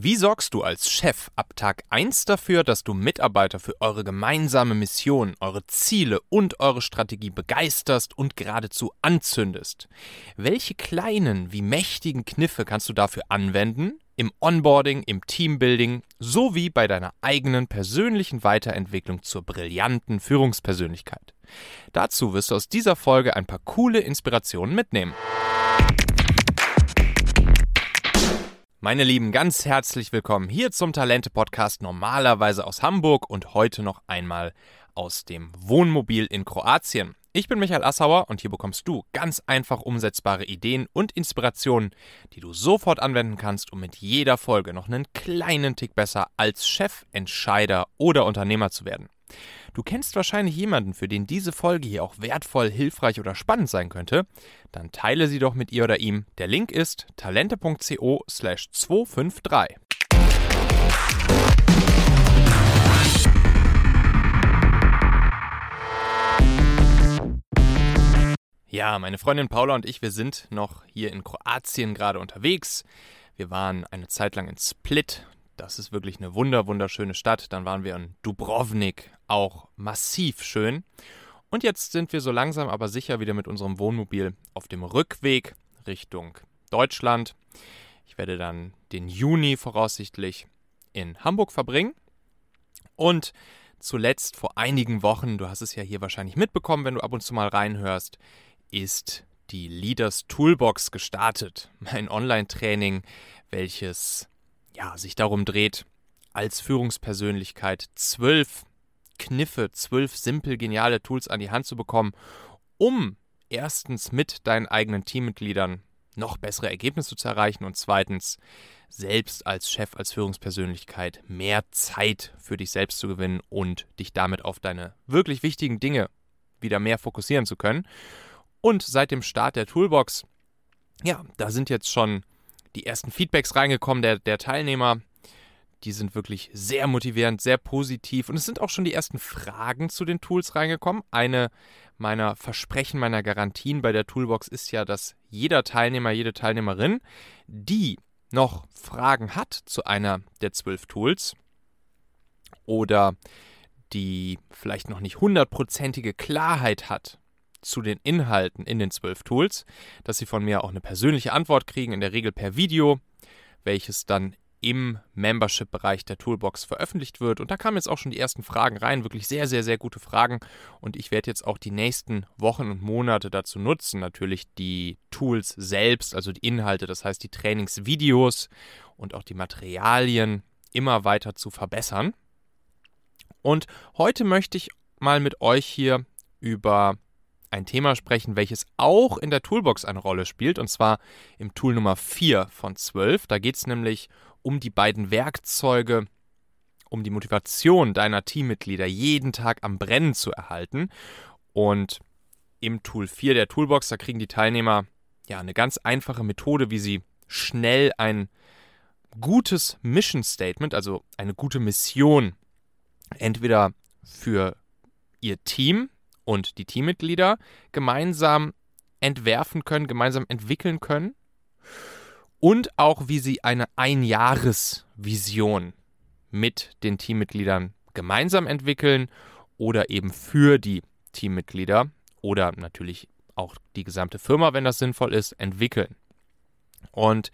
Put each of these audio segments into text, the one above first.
Wie sorgst du als Chef ab Tag 1 dafür, dass du Mitarbeiter für eure gemeinsame Mission, eure Ziele und eure Strategie begeisterst und geradezu anzündest? Welche kleinen wie mächtigen Kniffe kannst du dafür anwenden? Im Onboarding, im Teambuilding sowie bei deiner eigenen persönlichen Weiterentwicklung zur brillanten Führungspersönlichkeit. Dazu wirst du aus dieser Folge ein paar coole Inspirationen mitnehmen. Meine Lieben, ganz herzlich willkommen hier zum Talente-Podcast, normalerweise aus Hamburg und heute noch einmal aus dem Wohnmobil in Kroatien. Ich bin Michael Assauer und hier bekommst du ganz einfach umsetzbare Ideen und Inspirationen, die du sofort anwenden kannst, um mit jeder Folge noch einen kleinen Tick besser als Chef, Entscheider oder Unternehmer zu werden. Du kennst wahrscheinlich jemanden, für den diese Folge hier auch wertvoll, hilfreich oder spannend sein könnte. Dann teile sie doch mit ihr oder ihm. Der Link ist talente.co slash 253. Ja, meine Freundin Paula und ich, wir sind noch hier in Kroatien gerade unterwegs. Wir waren eine Zeit lang in Split, das ist wirklich eine wunder, wunderschöne Stadt. Dann waren wir in Dubrovnik, auch massiv schön. Und jetzt sind wir so langsam aber sicher wieder mit unserem Wohnmobil auf dem Rückweg Richtung Deutschland. Ich werde dann den Juni voraussichtlich in Hamburg verbringen. Und zuletzt vor einigen Wochen, du hast es ja hier wahrscheinlich mitbekommen, wenn du ab und zu mal reinhörst, ist die Leaders Toolbox gestartet. Mein Online-Training, welches ja, sich darum dreht, als Führungspersönlichkeit zwölf Kniffe, zwölf simpel geniale Tools an die Hand zu bekommen, um erstens mit deinen eigenen Teammitgliedern noch bessere Ergebnisse zu erreichen und zweitens selbst als Chef, als Führungspersönlichkeit mehr Zeit für dich selbst zu gewinnen und dich damit auf deine wirklich wichtigen Dinge wieder mehr fokussieren zu können. Und seit dem Start der Toolbox, ja, da sind jetzt schon die ersten Feedbacks reingekommen der, der Teilnehmer. Die sind wirklich sehr motivierend, sehr positiv. Und es sind auch schon die ersten Fragen zu den Tools reingekommen. Eine meiner Versprechen, meiner Garantien bei der Toolbox ist ja, dass jeder Teilnehmer, jede Teilnehmerin, die noch Fragen hat zu einer der zwölf Tools oder die vielleicht noch nicht hundertprozentige Klarheit hat zu den Inhalten in den zwölf Tools, dass Sie von mir auch eine persönliche Antwort kriegen, in der Regel per Video, welches dann im Membership-Bereich der Toolbox veröffentlicht wird. Und da kamen jetzt auch schon die ersten Fragen rein, wirklich sehr, sehr, sehr gute Fragen. Und ich werde jetzt auch die nächsten Wochen und Monate dazu nutzen, natürlich die Tools selbst, also die Inhalte, das heißt die Trainingsvideos und auch die Materialien immer weiter zu verbessern. Und heute möchte ich mal mit euch hier über ein Thema sprechen, welches auch in der Toolbox eine Rolle spielt, und zwar im Tool Nummer 4 von 12. Da geht es nämlich um die beiden Werkzeuge, um die Motivation deiner Teammitglieder jeden Tag am Brennen zu erhalten. Und im Tool 4 der Toolbox, da kriegen die Teilnehmer ja eine ganz einfache Methode, wie sie schnell ein gutes Mission Statement, also eine gute Mission, entweder für ihr Team, und die Teammitglieder gemeinsam entwerfen können, gemeinsam entwickeln können und auch wie sie eine Einjahresvision mit den Teammitgliedern gemeinsam entwickeln oder eben für die Teammitglieder oder natürlich auch die gesamte Firma, wenn das sinnvoll ist, entwickeln. Und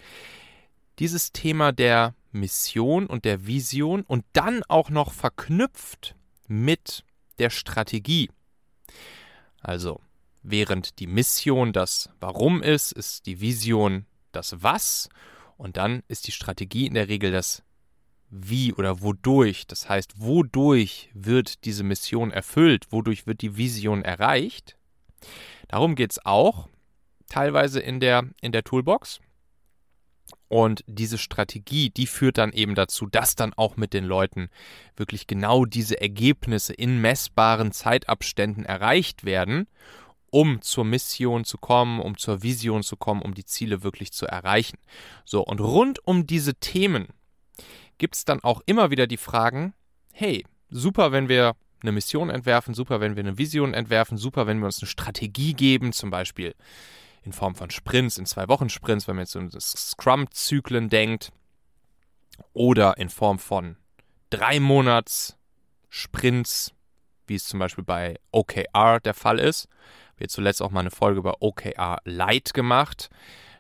dieses Thema der Mission und der Vision und dann auch noch verknüpft mit der Strategie, also während die Mission das Warum ist, ist die Vision das Was und dann ist die Strategie in der Regel das Wie oder wodurch. Das heißt, wodurch wird diese Mission erfüllt, wodurch wird die Vision erreicht. Darum geht es auch teilweise in der, in der Toolbox. Und diese Strategie, die führt dann eben dazu, dass dann auch mit den Leuten wirklich genau diese Ergebnisse in messbaren Zeitabständen erreicht werden, um zur Mission zu kommen, um zur Vision zu kommen, um die Ziele wirklich zu erreichen. So, und rund um diese Themen gibt es dann auch immer wieder die Fragen, hey, super, wenn wir eine Mission entwerfen, super, wenn wir eine Vision entwerfen, super, wenn wir uns eine Strategie geben, zum Beispiel in Form von Sprints, in zwei Wochen Sprints, wenn man jetzt so an Scrum-Zyklen denkt. oder in Form von drei Monats Sprints, wie es zum Beispiel bei OKR der Fall ist. Wir zuletzt auch mal eine Folge über OKR Lite gemacht.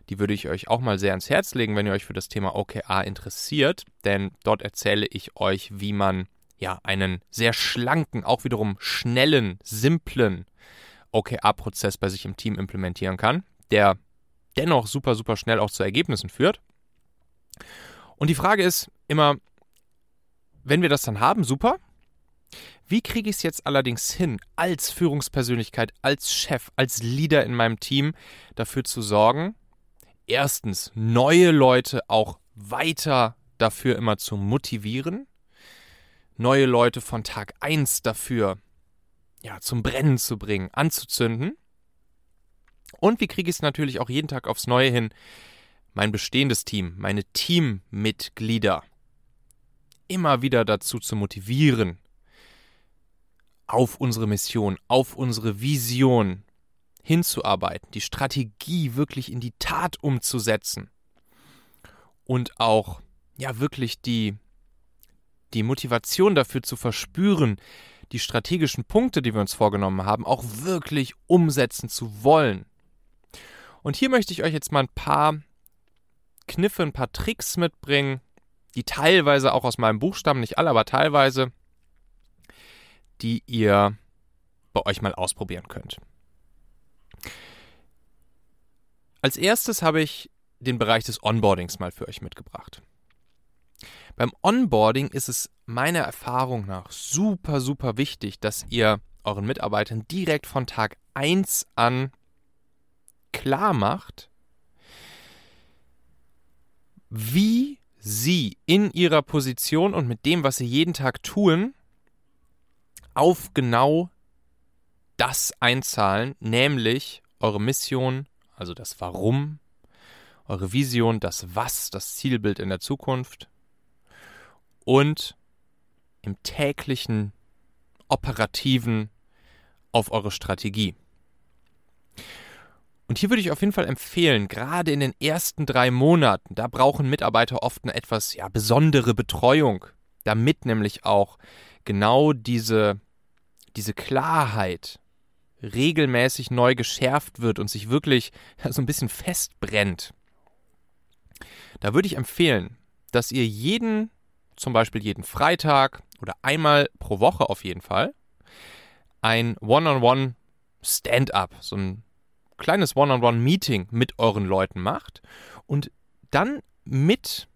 Die würde ich euch auch mal sehr ans Herz legen, wenn ihr euch für das Thema OKR interessiert, denn dort erzähle ich euch, wie man ja einen sehr schlanken, auch wiederum schnellen, simplen OKR-Prozess bei sich im Team implementieren kann, der dennoch super, super schnell auch zu Ergebnissen führt. Und die Frage ist immer, wenn wir das dann haben, super. Wie kriege ich es jetzt allerdings hin, als Führungspersönlichkeit, als Chef, als Leader in meinem Team dafür zu sorgen, erstens neue Leute auch weiter dafür immer zu motivieren, neue Leute von Tag 1 dafür ja, zum Brennen zu bringen, anzuzünden. Und wie kriege ich es natürlich auch jeden Tag aufs Neue hin, mein bestehendes Team, meine Teammitglieder immer wieder dazu zu motivieren, auf unsere Mission, auf unsere Vision hinzuarbeiten, die Strategie wirklich in die Tat umzusetzen und auch ja wirklich die die Motivation dafür zu verspüren, die strategischen Punkte, die wir uns vorgenommen haben, auch wirklich umsetzen zu wollen. Und hier möchte ich euch jetzt mal ein paar Kniffe, ein paar Tricks mitbringen, die teilweise auch aus meinem Buch stammen, nicht alle, aber teilweise, die ihr bei euch mal ausprobieren könnt. Als erstes habe ich den Bereich des Onboardings mal für euch mitgebracht. Beim Onboarding ist es meiner Erfahrung nach super, super wichtig, dass ihr euren Mitarbeitern direkt von Tag 1 an klar macht, wie sie in ihrer Position und mit dem, was sie jeden Tag tun, auf genau das einzahlen, nämlich eure Mission, also das Warum, eure Vision, das Was, das Zielbild in der Zukunft und im täglichen operativen auf eure Strategie. Und hier würde ich auf jeden Fall empfehlen, gerade in den ersten drei Monaten, da brauchen Mitarbeiter oft eine etwas ja, besondere Betreuung, damit nämlich auch genau diese, diese Klarheit regelmäßig neu geschärft wird und sich wirklich ja, so ein bisschen festbrennt. Da würde ich empfehlen, dass ihr jeden zum Beispiel jeden Freitag oder einmal pro Woche auf jeden Fall ein One-on-One Stand-up, so ein kleines One-on-One-Meeting mit euren Leuten macht und dann mit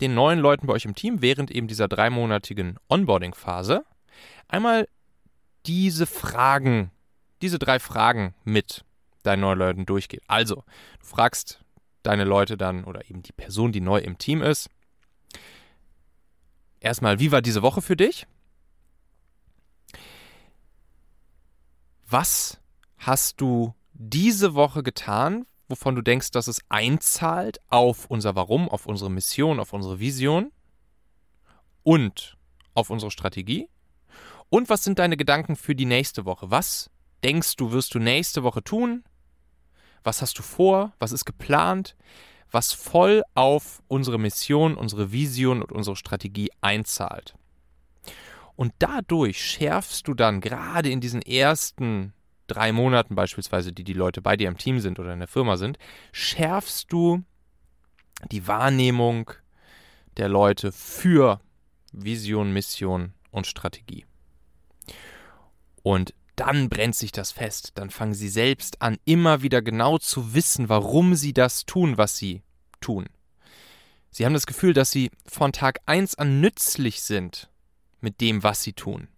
den neuen Leuten bei euch im Team während eben dieser dreimonatigen Onboarding-Phase einmal diese Fragen, diese drei Fragen mit deinen neuen Leuten durchgeht. Also, du fragst deine Leute dann oder eben die Person, die neu im Team ist, erstmal, wie war diese Woche für dich? Was hast du diese Woche getan, wovon du denkst, dass es einzahlt auf unser Warum, auf unsere Mission, auf unsere Vision und auf unsere Strategie? Und was sind deine Gedanken für die nächste Woche? Was denkst du, wirst du nächste Woche tun? Was hast du vor? Was ist geplant? was voll auf unsere Mission, unsere Vision und unsere Strategie einzahlt. Und dadurch schärfst du dann gerade in diesen ersten drei Monaten beispielsweise, die die Leute bei dir im Team sind oder in der Firma sind, schärfst du die Wahrnehmung der Leute für Vision, Mission und Strategie. Und dann brennt sich das fest. Dann fangen sie selbst an, immer wieder genau zu wissen, warum sie das tun, was sie tun. Sie haben das Gefühl, dass sie von Tag 1 an nützlich sind mit dem, was sie tun.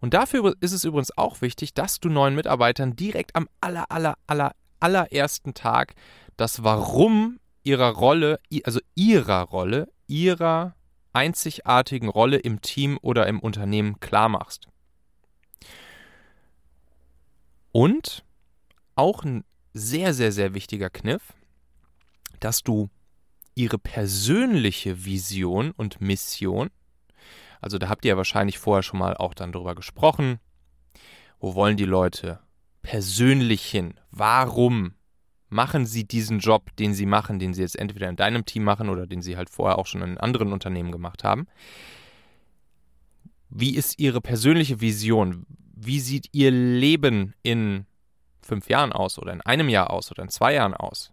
Und dafür ist es übrigens auch wichtig, dass du neuen Mitarbeitern direkt am aller, aller, aller, allerersten Tag das Warum ihrer Rolle, also ihrer Rolle, ihrer einzigartigen Rolle im Team oder im Unternehmen klar machst. Und auch ein sehr, sehr, sehr wichtiger Kniff, dass du ihre persönliche Vision und Mission, also da habt ihr ja wahrscheinlich vorher schon mal auch dann drüber gesprochen, wo wollen die Leute persönlich hin? Warum machen sie diesen Job, den sie machen, den sie jetzt entweder in deinem Team machen oder den sie halt vorher auch schon in anderen Unternehmen gemacht haben. Wie ist ihre persönliche Vision? Wie sieht ihr Leben in fünf Jahren aus oder in einem Jahr aus oder in zwei Jahren aus?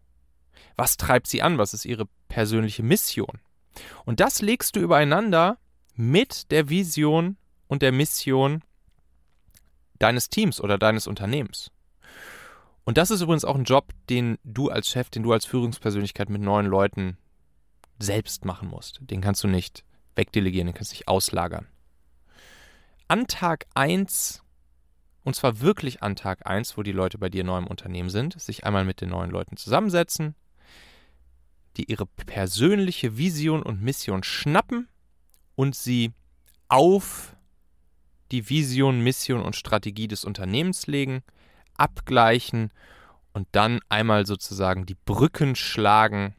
Was treibt sie an? Was ist ihre persönliche Mission? Und das legst du übereinander mit der Vision und der Mission deines Teams oder deines Unternehmens. Und das ist übrigens auch ein Job, den du als Chef, den du als Führungspersönlichkeit mit neuen Leuten selbst machen musst. Den kannst du nicht wegdelegieren, den kannst du nicht auslagern. An Tag 1, und zwar wirklich an Tag 1, wo die Leute bei dir neu im Unternehmen sind, sich einmal mit den neuen Leuten zusammensetzen, die ihre persönliche Vision und Mission schnappen und sie auf die Vision, Mission und Strategie des Unternehmens legen, abgleichen und dann einmal sozusagen die Brücken schlagen,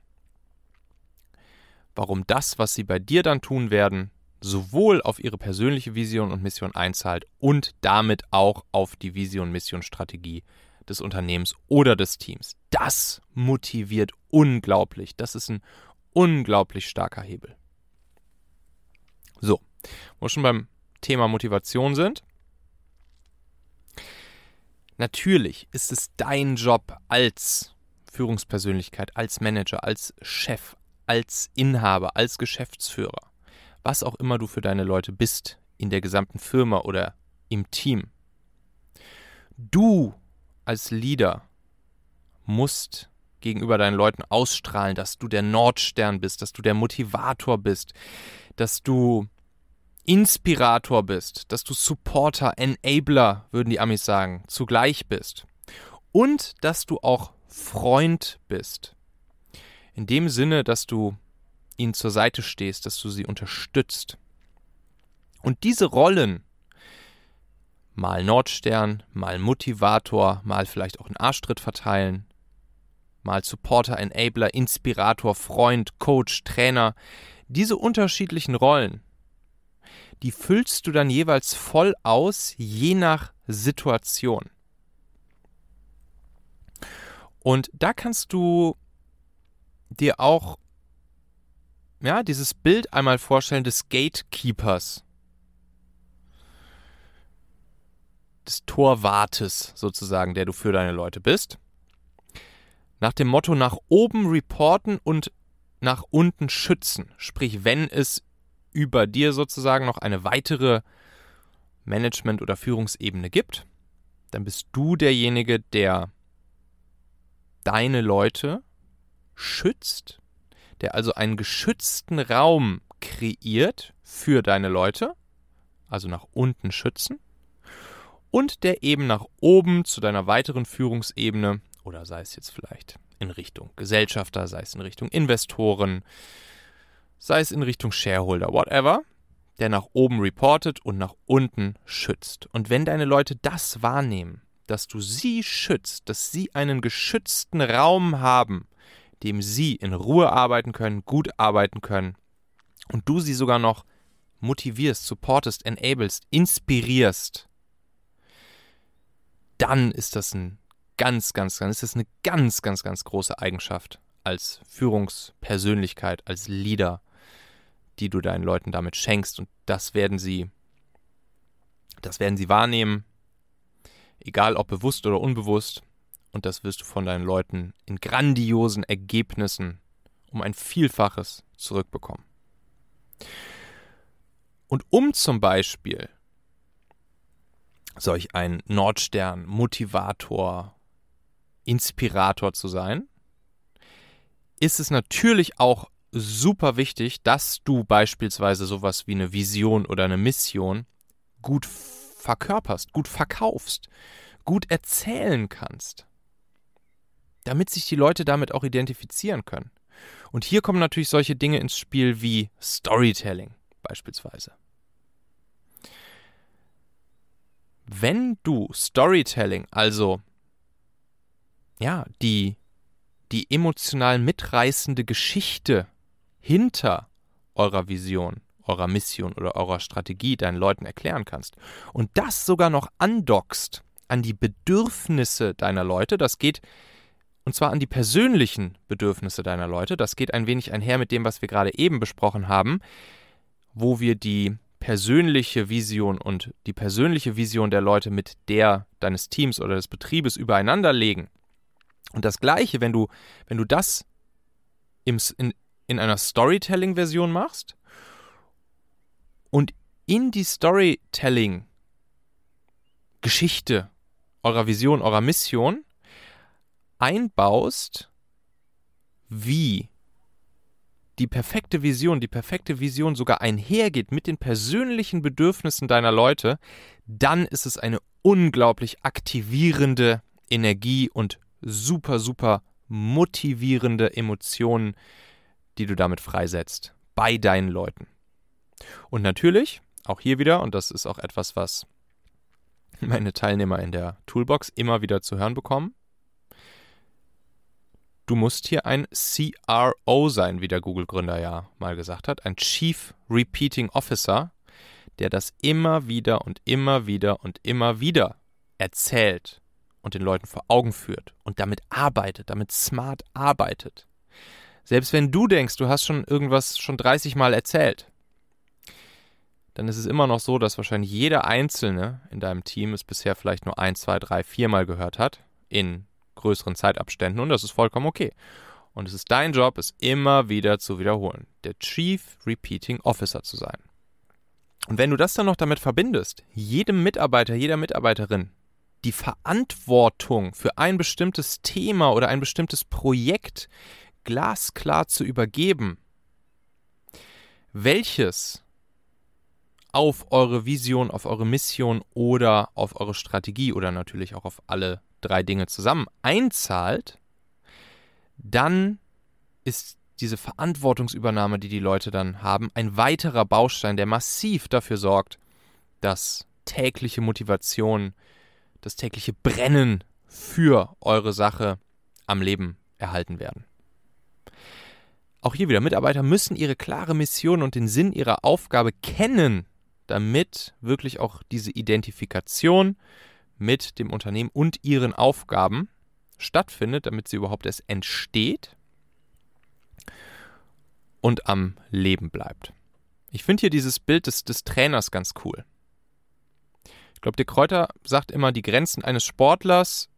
warum das, was sie bei dir dann tun werden, sowohl auf ihre persönliche Vision und Mission einzahlt und damit auch auf die Vision, Mission, Strategie des Unternehmens oder des Teams. Das motiviert unglaublich. Das ist ein unglaublich starker Hebel. So, wo wir schon beim Thema Motivation sind. Natürlich ist es dein Job als Führungspersönlichkeit, als Manager, als Chef, als Inhaber, als Geschäftsführer, was auch immer du für deine Leute bist, in der gesamten Firma oder im Team. Du als Leader musst gegenüber deinen Leuten ausstrahlen, dass du der Nordstern bist, dass du der Motivator bist, dass du Inspirator bist, dass du Supporter, Enabler, würden die Amis sagen, zugleich bist. Und dass du auch Freund bist. In dem Sinne, dass du ihnen zur Seite stehst, dass du sie unterstützt. Und diese Rollen, mal Nordstern, mal Motivator, mal vielleicht auch einen Arschtritt verteilen, mal Supporter, Enabler, Inspirator, Freund, Coach, Trainer, diese unterschiedlichen Rollen, die füllst du dann jeweils voll aus, je nach Situation. Und da kannst du dir auch ja, dieses Bild einmal vorstellen des Gatekeepers. Des Torwartes sozusagen, der du für deine Leute bist. Nach dem Motto nach oben reporten und nach unten schützen. Sprich, wenn es über dir sozusagen noch eine weitere Management- oder Führungsebene gibt, dann bist du derjenige, der deine Leute schützt, der also einen geschützten Raum kreiert für deine Leute, also nach unten schützen, und der eben nach oben zu deiner weiteren Führungsebene, oder sei es jetzt vielleicht in Richtung Gesellschafter, sei es in Richtung Investoren, sei es in Richtung Shareholder, whatever, der nach oben reportet und nach unten schützt. Und wenn deine Leute das wahrnehmen, dass du sie schützt, dass sie einen geschützten Raum haben, dem sie in Ruhe arbeiten können, gut arbeiten können und du sie sogar noch motivierst, supportest, enablest, inspirierst, dann ist das ein ganz, ganz, ganz, ist das eine ganz, ganz, ganz große Eigenschaft als Führungspersönlichkeit, als Leader, die du deinen Leuten damit schenkst. Und das werden sie, das werden sie wahrnehmen, egal ob bewusst oder unbewusst. Und das wirst du von deinen Leuten in grandiosen Ergebnissen um ein Vielfaches zurückbekommen. Und um zum Beispiel solch ein Nordstern, Motivator, Inspirator zu sein, ist es natürlich auch super wichtig, dass du beispielsweise sowas wie eine Vision oder eine Mission gut verkörperst, gut verkaufst, gut erzählen kannst, damit sich die Leute damit auch identifizieren können. Und hier kommen natürlich solche Dinge ins Spiel wie Storytelling beispielsweise. Wenn du Storytelling, also ja, die, die emotional mitreißende Geschichte hinter eurer Vision, eurer Mission oder eurer Strategie deinen Leuten erklären kannst und das sogar noch andockst an die Bedürfnisse deiner Leute, das geht Und zwar an die persönlichen Bedürfnisse deiner Leute. Das geht ein wenig einher mit dem, was wir gerade eben besprochen haben, wo wir die persönliche Vision und die persönliche Vision der Leute mit der deines Teams oder des Betriebes übereinander legen. Und das Gleiche, wenn du, wenn du das im, in, in einer Storytelling-Version machst. Und in die Storytelling-Geschichte eurer Vision, eurer Mission einbaust, wie die perfekte Vision, die perfekte Vision sogar einhergeht mit den persönlichen Bedürfnissen deiner Leute, dann ist es eine unglaublich aktivierende Energie und super, super motivierende Emotionen, die du damit freisetzt bei deinen Leuten. Und natürlich, auch hier wieder, und das ist auch etwas, was meine Teilnehmer in der Toolbox immer wieder zu hören bekommen, du musst hier ein CRO sein, wie der Google-Gründer ja mal gesagt hat, ein Chief Repeating Officer, der das immer wieder und immer wieder und immer wieder erzählt und den Leuten vor Augen führt und damit arbeitet, damit smart arbeitet. Selbst wenn du denkst, du hast schon irgendwas schon 30 Mal erzählt, dann ist es immer noch so, dass wahrscheinlich jeder Einzelne in deinem Team es bisher vielleicht nur ein, zwei, drei, vier Mal gehört hat in größeren Zeitabständen und das ist vollkommen okay. Und es ist dein Job, es immer wieder zu wiederholen, der Chief Repeating Officer zu sein. Und wenn du das dann noch damit verbindest, jedem Mitarbeiter, jeder Mitarbeiterin die Verantwortung für ein bestimmtes Thema oder ein bestimmtes Projekt glasklar zu übergeben, welches auf eure Vision, auf eure Mission oder auf eure Strategie oder natürlich auch auf alle drei Dinge zusammen einzahlt, dann ist diese Verantwortungsübernahme, die die Leute dann haben, ein weiterer Baustein, der massiv dafür sorgt, dass tägliche Motivation, das tägliche Brennen für eure Sache am Leben erhalten werden. Auch hier wieder, Mitarbeiter müssen ihre klare Mission und den Sinn ihrer Aufgabe kennen, damit wirklich auch diese Identifikation mit dem Unternehmen und ihren Aufgaben stattfindet, damit sie überhaupt erst entsteht und am Leben bleibt. Ich finde hier dieses Bild des, des Trainers ganz cool. Ich glaube, der Kräuter sagt immer, die Grenzen eines Sportlers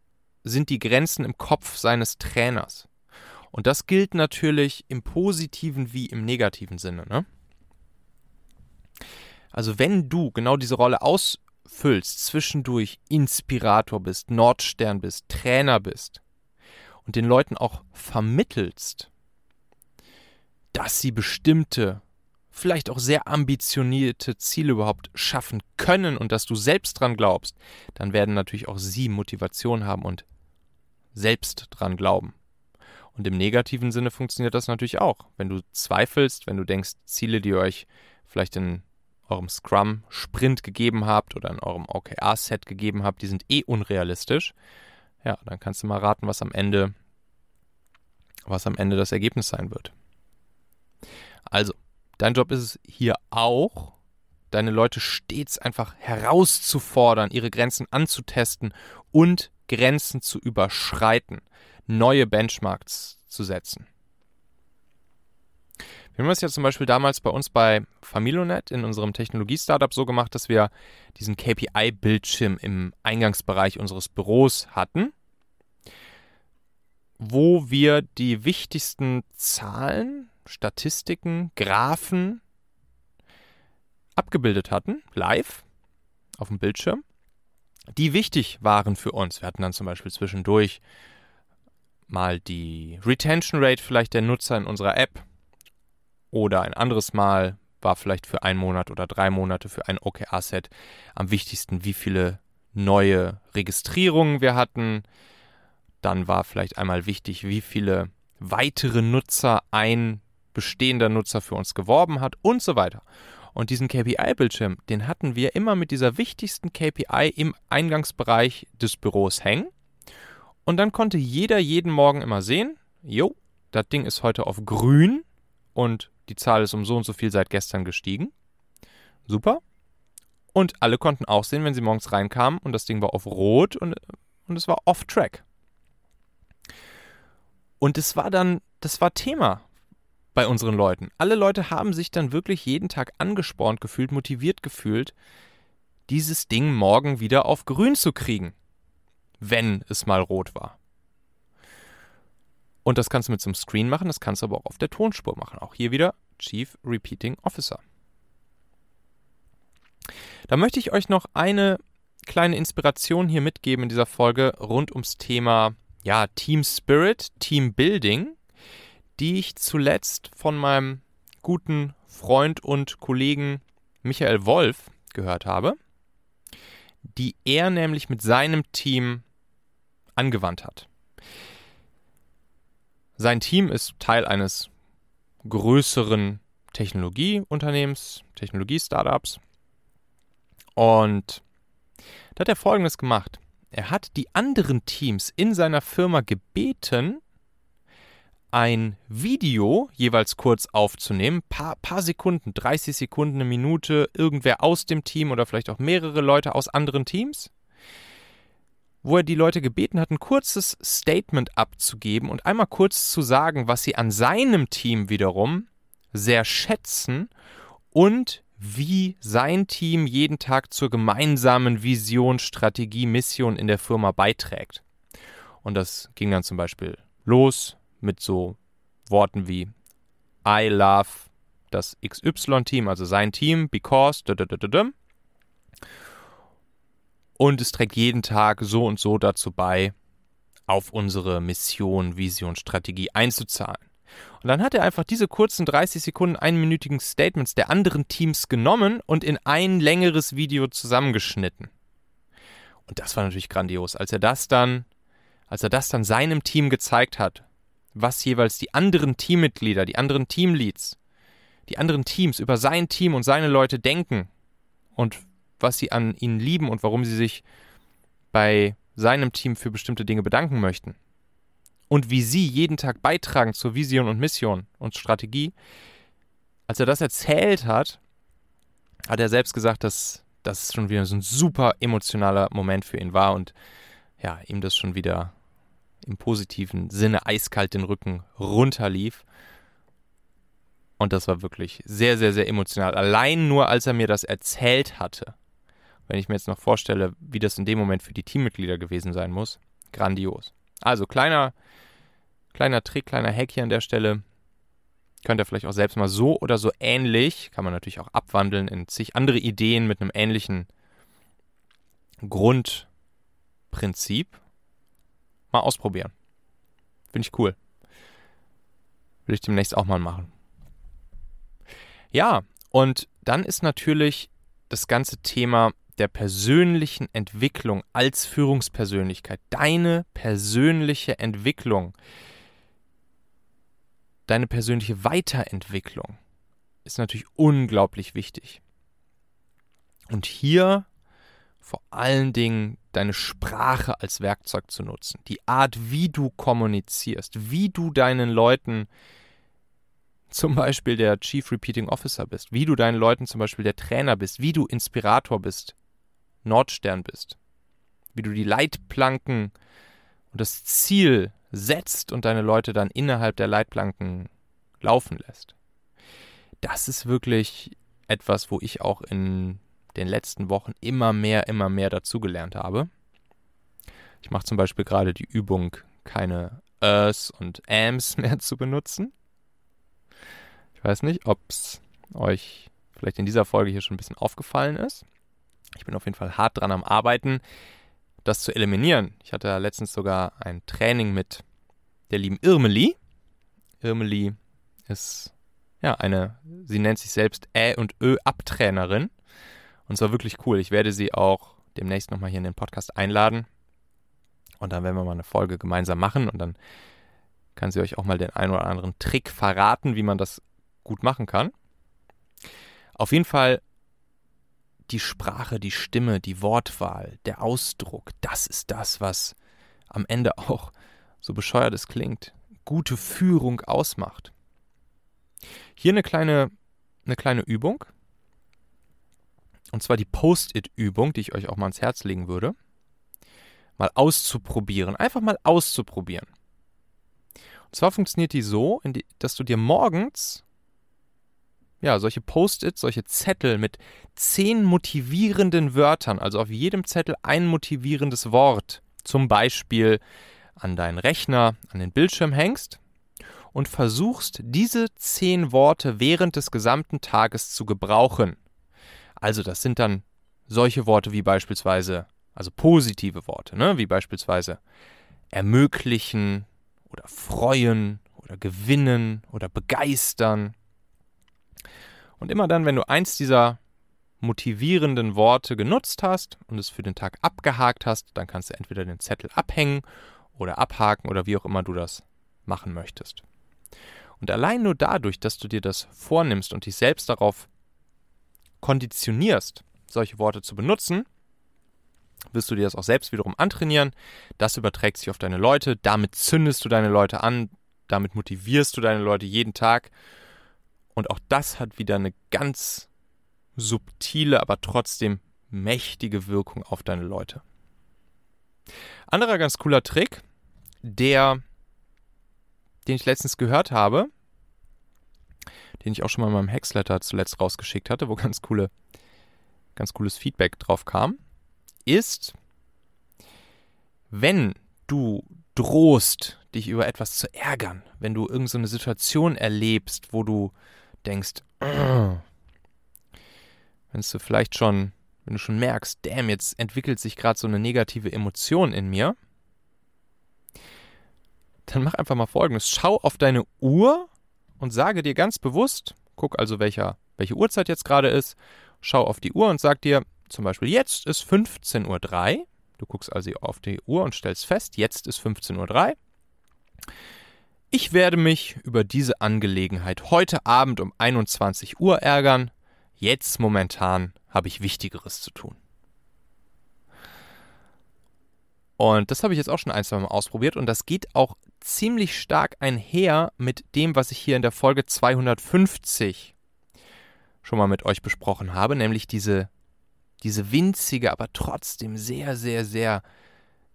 sind die Grenzen im Kopf seines Trainers. Und das gilt natürlich im positiven wie im negativen Sinne. Ne? Also wenn du genau diese Rolle aus, füllst, zwischendurch Inspirator bist, Nordstern bist, Trainer bist und den Leuten auch vermittelst, dass sie bestimmte, vielleicht auch sehr ambitionierte Ziele überhaupt schaffen können und dass du selbst dran glaubst, dann werden natürlich auch sie Motivation haben und selbst dran glauben. Und im negativen Sinne funktioniert das natürlich auch. Wenn du zweifelst, wenn du denkst, Ziele, die euch vielleicht in eurem Scrum-Sprint gegeben habt oder in eurem OKR-Set gegeben habt, die sind eh unrealistisch. Ja, dann kannst du mal raten, was am Ende, was am Ende das Ergebnis sein wird. Also, dein Job ist es hier auch, deine Leute stets einfach herauszufordern, ihre Grenzen anzutesten und Grenzen zu überschreiten, neue Benchmarks zu setzen. Wir haben es ja zum Beispiel damals bei uns bei Familonet in unserem Technologie-Startup so gemacht, dass wir diesen KPI-Bildschirm im Eingangsbereich unseres Büros hatten, wo wir die wichtigsten Zahlen, Statistiken, Graphen abgebildet hatten, live auf dem Bildschirm, die wichtig waren für uns. Wir hatten dann zum Beispiel zwischendurch mal die Retention Rate vielleicht der Nutzer in unserer App oder ein anderes Mal war vielleicht für einen Monat oder drei Monate für ein OKR-Set am wichtigsten, wie viele neue Registrierungen wir hatten. Dann war vielleicht einmal wichtig, wie viele weitere Nutzer ein bestehender Nutzer für uns geworben hat und so weiter. Und diesen KPI-Bildschirm, den hatten wir immer mit dieser wichtigsten KPI im Eingangsbereich des Büros hängen. Und dann konnte jeder jeden Morgen immer sehen, jo, das Ding ist heute auf grün und die Zahl ist um so und so viel seit gestern gestiegen. Super. Und alle konnten auch sehen, wenn sie morgens reinkamen und das Ding war auf Rot und, und es war off-track. Und es war dann, das war Thema bei unseren Leuten. Alle Leute haben sich dann wirklich jeden Tag angespornt gefühlt, motiviert gefühlt, dieses Ding morgen wieder auf grün zu kriegen, wenn es mal rot war. Und das kannst du mit so einem Screen machen, das kannst du aber auch auf der Tonspur machen. Auch hier wieder Chief Repeating Officer. Da möchte ich euch noch eine kleine Inspiration hier mitgeben in dieser Folge rund ums Thema ja, Team Spirit, Team Building, die ich zuletzt von meinem guten Freund und Kollegen Michael Wolf gehört habe, die er nämlich mit seinem Team angewandt hat. Sein Team ist Teil eines größeren Technologieunternehmens, Technologie-Startups. Und da hat er Folgendes gemacht. Er hat die anderen Teams in seiner Firma gebeten, ein Video jeweils kurz aufzunehmen, paar, paar Sekunden, 30 Sekunden, eine Minute, irgendwer aus dem Team oder vielleicht auch mehrere Leute aus anderen Teams, wo er die Leute gebeten hat, ein kurzes Statement abzugeben und einmal kurz zu sagen, was sie an seinem Team wiederum sehr schätzen und wie sein Team jeden Tag zur gemeinsamen Vision, Strategie, Mission in der Firma beiträgt. Und das ging dann zum Beispiel los mit so Worten wie I love das XY-Team, also sein Team, because. Und es trägt jeden Tag so und so dazu bei, auf unsere Mission, Vision, Strategie einzuzahlen. Und dann hat er einfach diese kurzen 30 Sekunden einminütigen Statements der anderen Teams genommen und in ein längeres Video zusammengeschnitten. Und das war natürlich grandios, als er das dann, als er das dann seinem Team gezeigt hat, was jeweils die anderen Teammitglieder, die anderen Teamleads, die anderen Teams über sein Team und seine Leute denken und was sie an ihnen lieben und warum sie sich bei seinem Team für bestimmte Dinge bedanken möchten und wie sie jeden Tag beitragen zur Vision und Mission und Strategie. Als er das erzählt hat, hat er selbst gesagt, dass das schon wieder so ein super emotionaler Moment für ihn war und ja, ihm das schon wieder im positiven Sinne eiskalt den Rücken runterlief. Und das war wirklich sehr, sehr, sehr emotional. Allein nur, als er mir das erzählt hatte. Wenn ich mir jetzt noch vorstelle, wie das in dem Moment für die Teammitglieder gewesen sein muss. Grandios. Also kleiner, kleiner Trick, kleiner Hack hier an der Stelle. Könnt ihr vielleicht auch selbst mal so oder so ähnlich, kann man natürlich auch abwandeln in zig andere Ideen mit einem ähnlichen Grundprinzip mal ausprobieren. Finde ich cool. Will ich demnächst auch mal machen. Ja, und dann ist natürlich das ganze Thema der persönlichen Entwicklung als Führungspersönlichkeit, deine persönliche Entwicklung, deine persönliche Weiterentwicklung ist natürlich unglaublich wichtig. Und hier vor allen Dingen deine Sprache als Werkzeug zu nutzen, die Art, wie du kommunizierst, wie du deinen Leuten zum Beispiel der Chief Repeating Officer bist, wie du deinen Leuten zum Beispiel der Trainer bist, wie du Inspirator bist, Nordstern bist, wie du die Leitplanken und das Ziel setzt und deine Leute dann innerhalb der Leitplanken laufen lässt. Das ist wirklich etwas, wo ich auch in den letzten Wochen immer mehr, immer mehr dazugelernt habe. Ich mache zum Beispiel gerade die Übung, keine Ers und Ams mehr zu benutzen. Ich weiß nicht, ob es euch vielleicht in dieser Folge hier schon ein bisschen aufgefallen ist. Ich bin auf jeden Fall hart dran am Arbeiten, das zu eliminieren. Ich hatte letztens sogar ein Training mit der lieben Irmeli. Irmeli ist ja eine, sie nennt sich selbst Ä und Ö Abtrainerin. Und es war wirklich cool. Ich werde sie auch demnächst nochmal hier in den Podcast einladen. Und dann werden wir mal eine Folge gemeinsam machen und dann kann sie euch auch mal den einen oder anderen Trick verraten, wie man das gut machen kann. Auf jeden Fall die Sprache, die Stimme, die Wortwahl, der Ausdruck, das ist das, was am Ende auch, so bescheuert es klingt, gute Führung ausmacht. Hier eine kleine, eine kleine Übung. Und zwar die Post-it-Übung, die ich euch auch mal ans Herz legen würde. Mal auszuprobieren. Einfach mal auszuprobieren. Und zwar funktioniert die so, dass du dir morgens ja, solche Post-its, solche Zettel mit zehn motivierenden Wörtern, also auf jedem Zettel ein motivierendes Wort, zum Beispiel an deinen Rechner, an den Bildschirm hängst und versuchst, diese zehn Worte während des gesamten Tages zu gebrauchen. Also das sind dann solche Worte wie beispielsweise, also positive Worte, ne? wie beispielsweise ermöglichen oder freuen oder gewinnen oder begeistern. Und immer dann, wenn du eins dieser motivierenden Worte genutzt hast und es für den Tag abgehakt hast, dann kannst du entweder den Zettel abhängen oder abhaken oder wie auch immer du das machen möchtest. Und allein nur dadurch, dass du dir das vornimmst und dich selbst darauf konditionierst, solche Worte zu benutzen, wirst du dir das auch selbst wiederum antrainieren. Das überträgt sich auf deine Leute, damit zündest du deine Leute an, damit motivierst du deine Leute jeden Tag. Und auch das hat wieder eine ganz subtile, aber trotzdem mächtige Wirkung auf deine Leute. Anderer ganz cooler Trick, der, den ich letztens gehört habe, den ich auch schon mal in meinem Hexletter zuletzt rausgeschickt hatte, wo ganz coole, ganz cooles Feedback drauf kam, ist, wenn du drohst, dich über etwas zu ärgern, wenn du irgendeine so Situation erlebst, wo du denkst, wenn du vielleicht schon, wenn du schon merkst, damn, jetzt entwickelt sich gerade so eine negative Emotion in mir, dann mach einfach mal folgendes. Schau auf deine Uhr und sage dir ganz bewusst, guck also, welcher, welche Uhrzeit jetzt gerade ist, schau auf die Uhr und sag dir, zum Beispiel, jetzt ist 15.03 Uhr. Du guckst also auf die Uhr und stellst fest, jetzt ist 15.03 Uhr. Ich werde mich über diese Angelegenheit heute Abend um 21 Uhr ärgern. Jetzt momentan habe ich Wichtigeres zu tun. Und das habe ich jetzt auch schon ein, zwei Mal ausprobiert und das geht auch ziemlich stark einher mit dem, was ich hier in der Folge 250 schon mal mit euch besprochen habe, nämlich diese, diese winzige, aber trotzdem sehr, sehr, sehr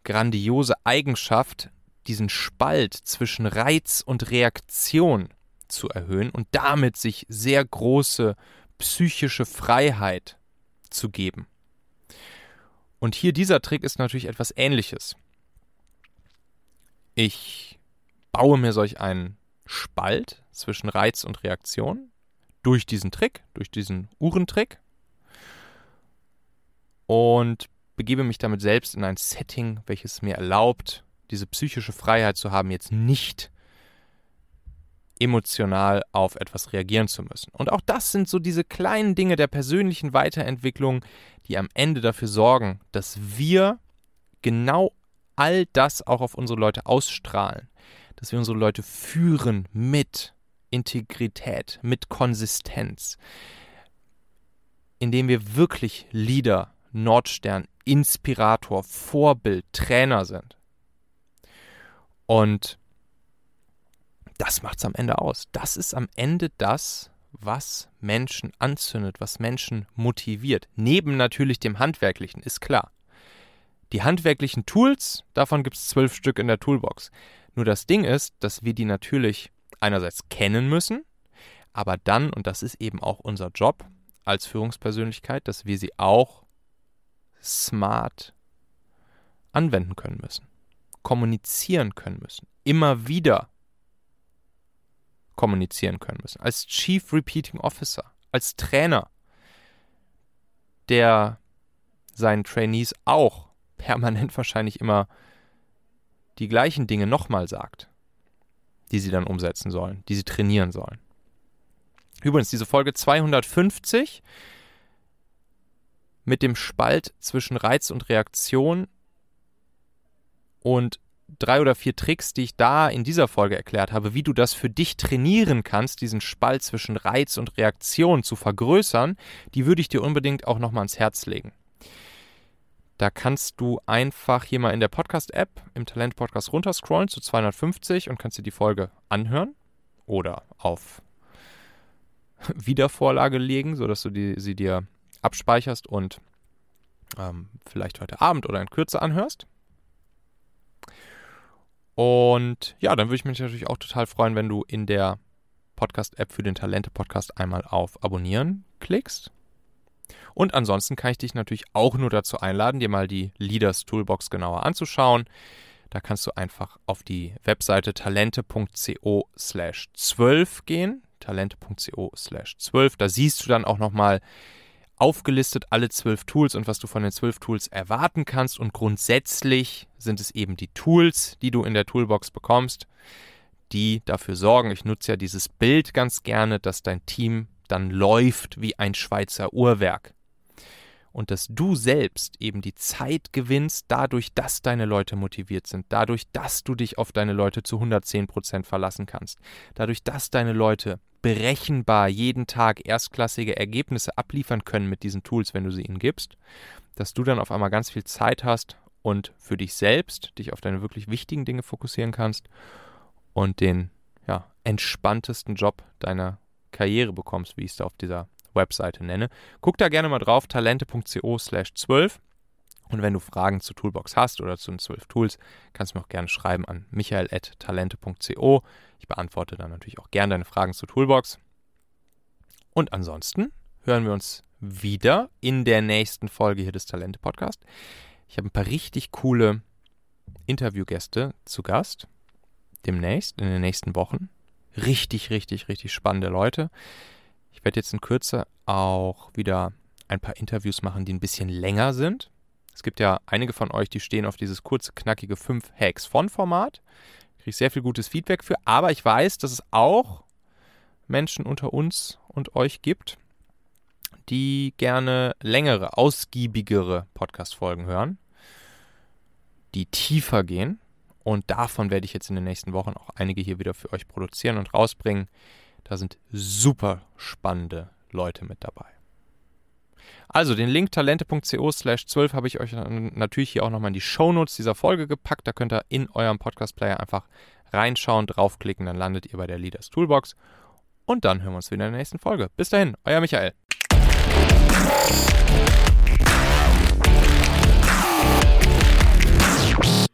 grandiose Eigenschaft, diesen Spalt zwischen Reiz und Reaktion zu erhöhen und damit sich sehr große psychische Freiheit zu geben. Und hier dieser Trick ist natürlich etwas Ähnliches. Ich baue mir solch einen Spalt zwischen Reiz und Reaktion durch diesen Trick, durch diesen Uhrentrick und begebe mich damit selbst in ein Setting, welches mir erlaubt, diese psychische Freiheit zu haben, jetzt nicht emotional auf etwas reagieren zu müssen. Und auch das sind so diese kleinen Dinge der persönlichen Weiterentwicklung, die am Ende dafür sorgen, dass wir genau all das auch auf unsere Leute ausstrahlen, dass wir unsere Leute führen mit Integrität, mit Konsistenz, indem wir wirklich Leader, Nordstern, Inspirator, Vorbild, Trainer sind. Und das macht es am Ende aus. Das ist am Ende das, was Menschen anzündet, was Menschen motiviert. Neben natürlich dem Handwerklichen, ist klar. Die handwerklichen Tools, davon gibt es zwölf Stück in der Toolbox. Nur das Ding ist, dass wir die natürlich einerseits kennen müssen, aber dann, und das ist eben auch unser Job als Führungspersönlichkeit, dass wir sie auch smart anwenden können müssen, kommunizieren können müssen, immer wieder kommunizieren können müssen. Als Chief Repeating Officer, als Trainer, der seinen Trainees auch permanent wahrscheinlich immer die gleichen Dinge nochmal sagt, die sie dann umsetzen sollen, die sie trainieren sollen. Übrigens, diese Folge 250 mit dem Spalt zwischen Reiz und Reaktion und drei oder vier Tricks, die ich da in dieser Folge erklärt habe, wie du das für dich trainieren kannst, diesen Spalt zwischen Reiz und Reaktion zu vergrößern, die würde ich dir unbedingt auch nochmal ans Herz legen. Da kannst du einfach hier mal in der Podcast-App im Talent-Podcast runterscrollen zu 250 und kannst dir die Folge anhören oder auf Wiedervorlage legen, sodass du die, sie dir abspeicherst und ähm, vielleicht heute Abend oder in Kürze anhörst. Und ja, dann würde ich mich natürlich auch total freuen, wenn du in der Podcast-App für den Talente-Podcast einmal auf Abonnieren klickst. Und ansonsten kann ich dich natürlich auch nur dazu einladen, dir mal die Leaders Toolbox genauer anzuschauen. Da kannst du einfach auf die Webseite talente.co slash 12 gehen. Talente.co slash 12. Da siehst du dann auch nochmal aufgelistet alle zwölf Tools und was du von den zwölf Tools erwarten kannst. Und grundsätzlich sind es eben die Tools, die du in der Toolbox bekommst, die dafür sorgen, ich nutze ja dieses Bild ganz gerne, dass dein Team dann läuft wie ein Schweizer Uhrwerk. Und dass du selbst eben die Zeit gewinnst, dadurch, dass deine Leute motiviert sind, dadurch, dass du dich auf deine Leute zu 110% verlassen kannst, dadurch, dass deine Leute berechenbar jeden Tag erstklassige Ergebnisse abliefern können mit diesen Tools, wenn du sie ihnen gibst, dass du dann auf einmal ganz viel Zeit hast und für dich selbst dich auf deine wirklich wichtigen Dinge fokussieren kannst und den ja, entspanntesten Job deiner Karriere bekommst, wie ich es da auf dieser Webseite nenne. Guck da gerne mal drauf, talente.co slash 12. Und wenn du Fragen zu Toolbox hast oder zu den 12 Tools, kannst du mir auch gerne schreiben an michael.talente.co. Ich beantworte dann natürlich auch gerne deine Fragen zu Toolbox. Und ansonsten hören wir uns wieder in der nächsten Folge hier des Talente Podcast. Ich habe ein paar richtig coole Interviewgäste zu Gast. Demnächst, in den nächsten Wochen. Richtig, richtig, richtig spannende Leute. Ich werde jetzt in Kürze auch wieder ein paar Interviews machen, die ein bisschen länger sind. Es gibt ja einige von euch, die stehen auf dieses kurze, knackige 5 Hacks von Format. Kriege ich sehr viel gutes Feedback für, aber ich weiß, dass es auch Menschen unter uns und euch gibt, die gerne längere, ausgiebigere Podcast-Folgen hören, die tiefer gehen. Und davon werde ich jetzt in den nächsten Wochen auch einige hier wieder für euch produzieren und rausbringen. Da sind super spannende Leute mit dabei. Also den Link talente.co slash 12 habe ich euch natürlich hier auch nochmal in die Shownotes dieser Folge gepackt. Da könnt ihr in eurem Podcast-Player einfach reinschauen, draufklicken, dann landet ihr bei der Leaders Toolbox. Und dann hören wir uns wieder in der nächsten Folge. Bis dahin, euer Michael.